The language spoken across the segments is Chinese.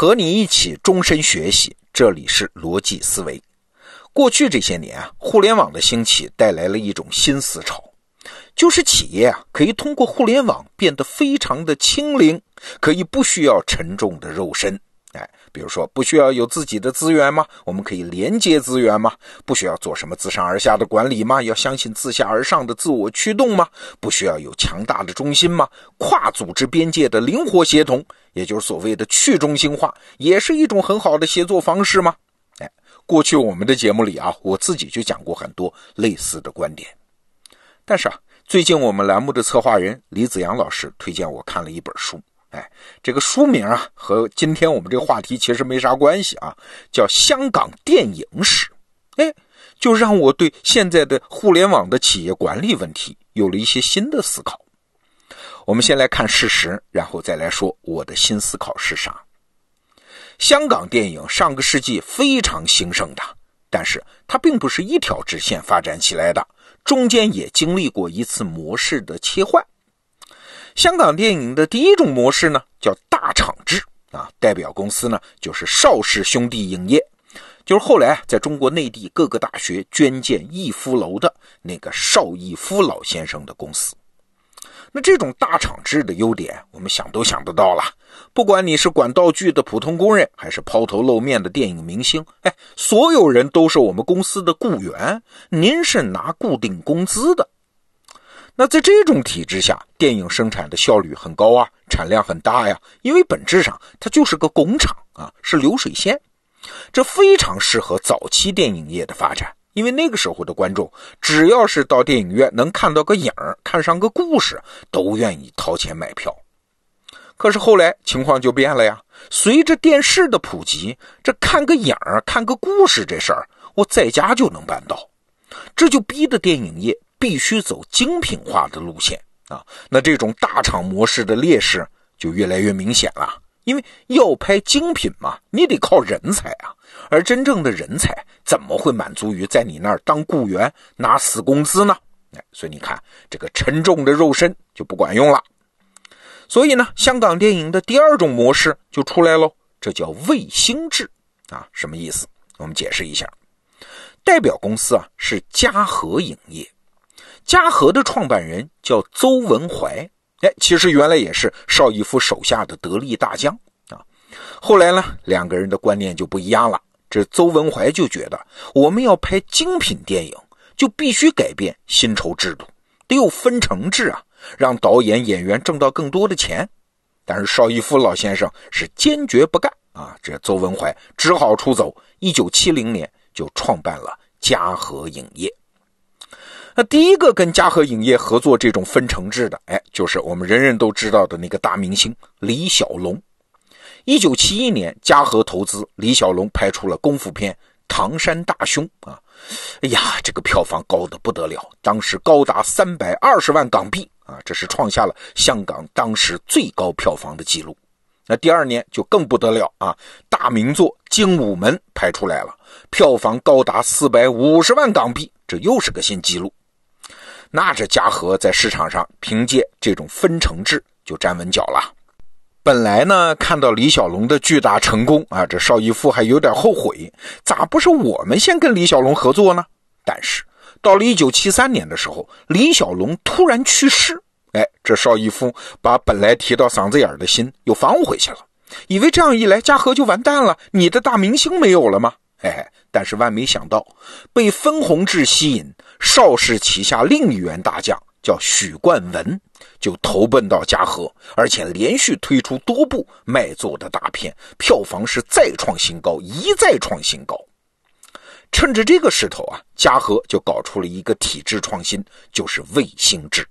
和你一起终身学习，这里是逻辑思维。过去这些年啊，互联网的兴起带来了一种新思潮，就是企业啊可以通过互联网变得非常的轻灵，可以不需要沉重的肉身。比如说不需要有自己的资源吗？我们可以连接资源吗？不需要做什么自上而下的管理吗？要相信自下而上的自我驱动吗？不需要有强大的中心吗？跨组织边界的灵活协同，也就是所谓的去中心化，也是一种很好的协作方式吗？哎，过去我们的节目里啊，我自己就讲过很多类似的观点。但是啊，最近我们栏目的策划人李子阳老师推荐我看了一本书。哎，这个书名啊，和今天我们这个话题其实没啥关系啊，叫《香港电影史》。哎，就让我对现在的互联网的企业管理问题有了一些新的思考。我们先来看事实，然后再来说我的新思考是啥。香港电影上个世纪非常兴盛的，但是它并不是一条直线发展起来的，中间也经历过一次模式的切换。香港电影的第一种模式呢，叫大厂制啊，代表公司呢就是邵氏兄弟影业，就是后来在中国内地各个大学捐建逸夫楼的那个邵逸夫老先生的公司。那这种大厂制的优点，我们想都想得到了。不管你是管道具的普通工人，还是抛头露面的电影明星，哎，所有人都是我们公司的雇员，您是拿固定工资的。那在这种体制下，电影生产的效率很高啊，产量很大呀，因为本质上它就是个工厂啊，是流水线，这非常适合早期电影业的发展。因为那个时候的观众，只要是到电影院能看到个影儿，看上个故事，都愿意掏钱买票。可是后来情况就变了呀，随着电视的普及，这看个影儿、看个故事这事儿，我在家就能办到，这就逼得电影业。必须走精品化的路线啊！那这种大厂模式的劣势就越来越明显了。因为要拍精品嘛，你得靠人才啊，而真正的人才怎么会满足于在你那儿当雇员拿死工资呢？哎，所以你看，这个沉重的肉身就不管用了。所以呢，香港电影的第二种模式就出来喽，这叫卫星制啊！什么意思？我们解释一下，代表公司啊是嘉禾影业。嘉禾的创办人叫邹文怀，哎，其实原来也是邵逸夫手下的得力大将啊。后来呢，两个人的观念就不一样了。这邹文怀就觉得，我们要拍精品电影，就必须改变薪酬制度，得有分成制啊，让导演、演员挣到更多的钱。但是邵逸夫老先生是坚决不干啊，这邹文怀只好出走。一九七零年就创办了嘉禾影业。那第一个跟嘉禾影业合作这种分成制的，哎，就是我们人人都知道的那个大明星李小龙。一九七一年，嘉禾投资李小龙拍出了功夫片《唐山大兄》啊，哎呀，这个票房高的不得了，当时高达三百二十万港币啊，这是创下了香港当时最高票房的记录。那第二年就更不得了啊，大名作《精武门》拍出来了，票房高达四百五十万港币，这又是个新纪录。那这嘉禾在市场上凭借这种分成制就站稳脚了。本来呢，看到李小龙的巨大成功啊，这邵逸夫还有点后悔，咋不是我们先跟李小龙合作呢？但是到了一九七三年的时候，李小龙突然去世，哎，这邵逸夫把本来提到嗓子眼的心又放回去了，以为这样一来嘉禾就完蛋了，你的大明星没有了吗？哎，但是万没想到，被分红制吸引。邵氏旗下另一员大将叫许冠文，就投奔到嘉禾，而且连续推出多部卖座的大片，票房是再创新高，一再创新高。趁着这个势头啊，嘉禾就搞出了一个体制创新，就是卫星制。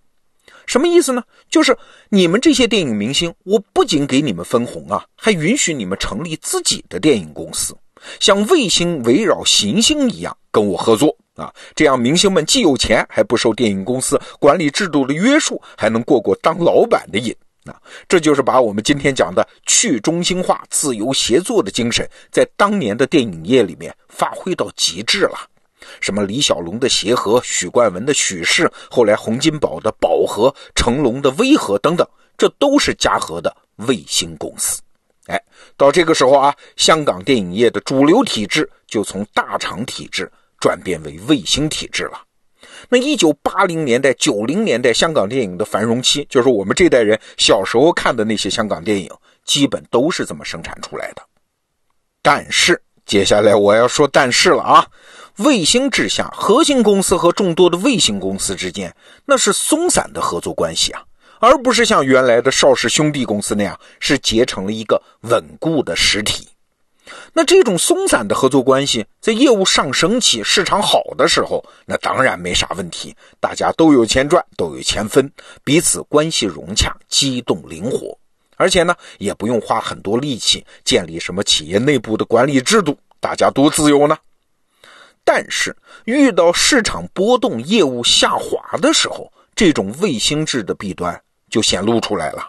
什么意思呢？就是你们这些电影明星，我不仅给你们分红啊，还允许你们成立自己的电影公司，像卫星围绕行星一样跟我合作。啊，这样明星们既有钱，还不受电影公司管理制度的约束，还能过过当老板的瘾啊！这就是把我们今天讲的去中心化、自由协作的精神，在当年的电影业里面发挥到极致了。什么李小龙的协和、许冠文的许氏，后来洪金宝的宝和、成龙的威和等等，这都是嘉禾的卫星公司。哎，到这个时候啊，香港电影业的主流体制就从大厂体制转变为卫星体制了。那一九八零年代、九零年代香港电影的繁荣期，就是我们这代人小时候看的那些香港电影，基本都是这么生产出来的。但是接下来我要说但是了啊，卫星之下，核心公司和众多的卫星公司之间，那是松散的合作关系啊。而不是像原来的邵氏兄弟公司那样，是结成了一个稳固的实体。那这种松散的合作关系，在业务上升期、市场好的时候，那当然没啥问题，大家都有钱赚，都有钱分，彼此关系融洽、机动灵活，而且呢，也不用花很多力气建立什么企业内部的管理制度，大家多自由呢。但是遇到市场波动、业务下滑的时候，这种卫星制的弊端。就显露出来了，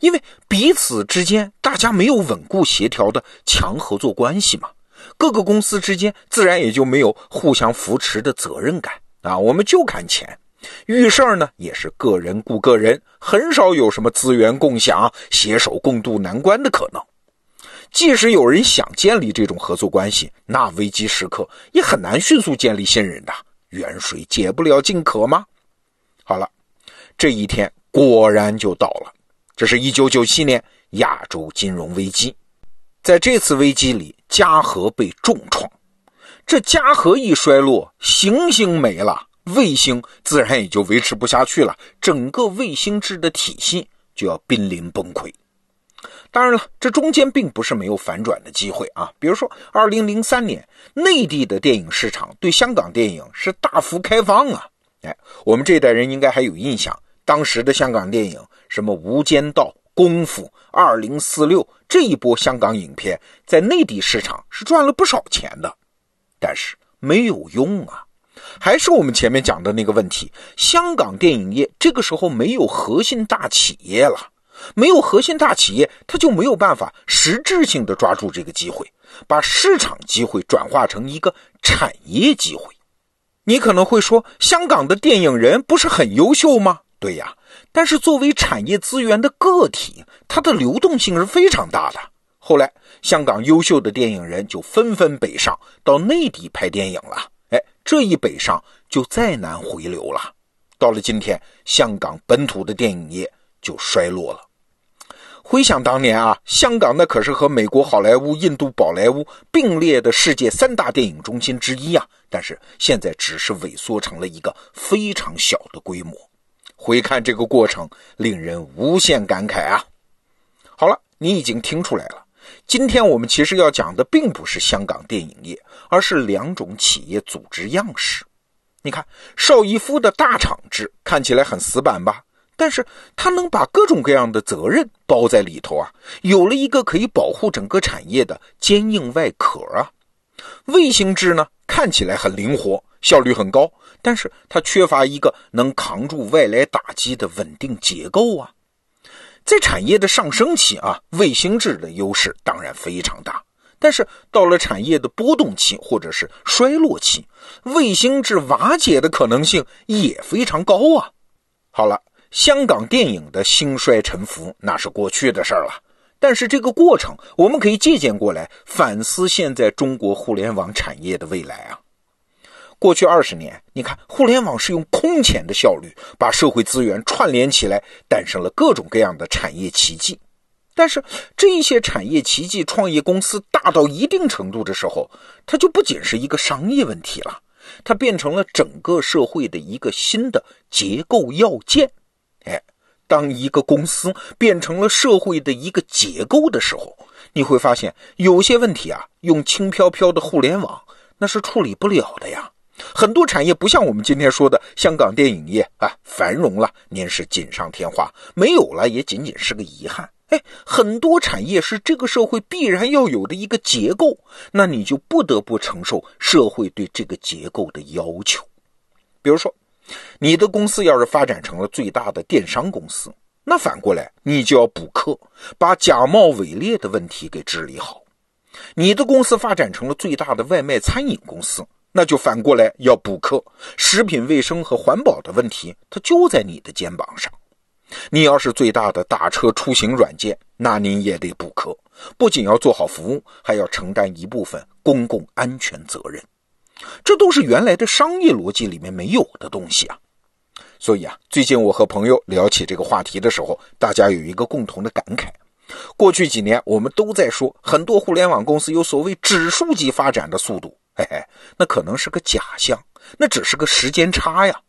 因为彼此之间大家没有稳固协调的强合作关系嘛，各个公司之间自然也就没有互相扶持的责任感啊。我们就看钱，遇事儿呢也是个人顾个人，很少有什么资源共享、携手共度难关的可能。即使有人想建立这种合作关系，那危机时刻也很难迅速建立信任的。远水解不了近渴吗？好了，这一天。果然就到了，这是一九九七年亚洲金融危机，在这次危机里，嘉禾被重创。这嘉禾一衰落，行星没了，卫星自然也就维持不下去了，整个卫星制的体系就要濒临崩溃。当然了，这中间并不是没有反转的机会啊，比如说二零零三年，内地的电影市场对香港电影是大幅开放啊。哎，我们这一代人应该还有印象。当时的香港电影，什么《无间道》《功夫》《二零四六》这一波香港影片，在内地市场是赚了不少钱的，但是没有用啊！还是我们前面讲的那个问题，香港电影业这个时候没有核心大企业了，没有核心大企业，他就没有办法实质性的抓住这个机会，把市场机会转化成一个产业机会。你可能会说，香港的电影人不是很优秀吗？对呀，但是作为产业资源的个体，它的流动性是非常大的。后来，香港优秀的电影人就纷纷北上到内地拍电影了。哎，这一北上就再难回流了。到了今天，香港本土的电影业就衰落了。回想当年啊，香港那可是和美国好莱坞、印度宝莱坞并列的世界三大电影中心之一啊。但是现在只是萎缩成了一个非常小的规模。回看这个过程，令人无限感慨啊！好了，你已经听出来了，今天我们其实要讲的并不是香港电影业，而是两种企业组织样式。你看，邵逸夫的大厂制看起来很死板吧？但是他能把各种各样的责任包在里头啊，有了一个可以保护整个产业的坚硬外壳啊。卫星制呢，看起来很灵活。效率很高，但是它缺乏一个能扛住外来打击的稳定结构啊。在产业的上升期啊，卫星制的优势当然非常大，但是到了产业的波动期或者是衰落期，卫星制瓦解的可能性也非常高啊。好了，香港电影的兴衰沉浮那是过去的事儿了，但是这个过程我们可以借鉴过来，反思现在中国互联网产业的未来啊。过去二十年，你看，互联网是用空前的效率把社会资源串联起来，诞生了各种各样的产业奇迹。但是，这一些产业奇迹创业公司大到一定程度的时候，它就不仅是一个商业问题了，它变成了整个社会的一个新的结构要件。哎，当一个公司变成了社会的一个结构的时候，你会发现有些问题啊，用轻飘飘的互联网那是处理不了的呀。很多产业不像我们今天说的香港电影业啊，繁荣了，您是锦上添花；没有了，也仅仅是个遗憾。哎，很多产业是这个社会必然要有的一个结构，那你就不得不承受社会对这个结构的要求。比如说，你的公司要是发展成了最大的电商公司，那反过来你就要补课，把假冒伪劣的问题给治理好。你的公司发展成了最大的外卖餐饮公司。那就反过来要补课，食品卫生和环保的问题，它就在你的肩膀上。你要是最大的打车出行软件，那您也得补课，不仅要做好服务，还要承担一部分公共安全责任。这都是原来的商业逻辑里面没有的东西啊。所以啊，最近我和朋友聊起这个话题的时候，大家有一个共同的感慨：过去几年我们都在说很多互联网公司有所谓指数级发展的速度，嘿嘿，那可能是个假象，那只是个时间差呀。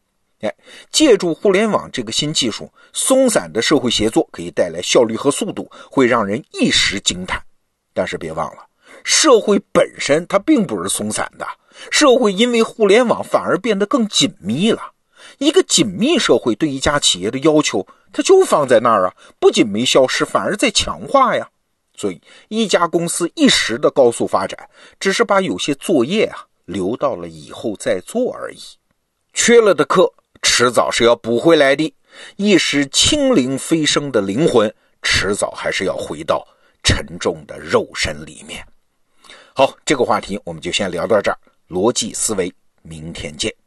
哎，借助互联网这个新技术，松散的社会协作可以带来效率和速度，会让人一时惊叹。但是别忘了，社会本身它并不是松散的，社会因为互联网反而变得更紧密了。一个紧密社会对一家企业的要求，它就放在那儿啊，不仅没消失，反而在强化呀。所以，一家公司一时的高速发展，只是把有些作业啊留到了以后再做而已。缺了的课。迟早是要补回来的，一时轻灵飞升的灵魂，迟早还是要回到沉重的肉身里面。好，这个话题我们就先聊到这儿。逻辑思维，明天见。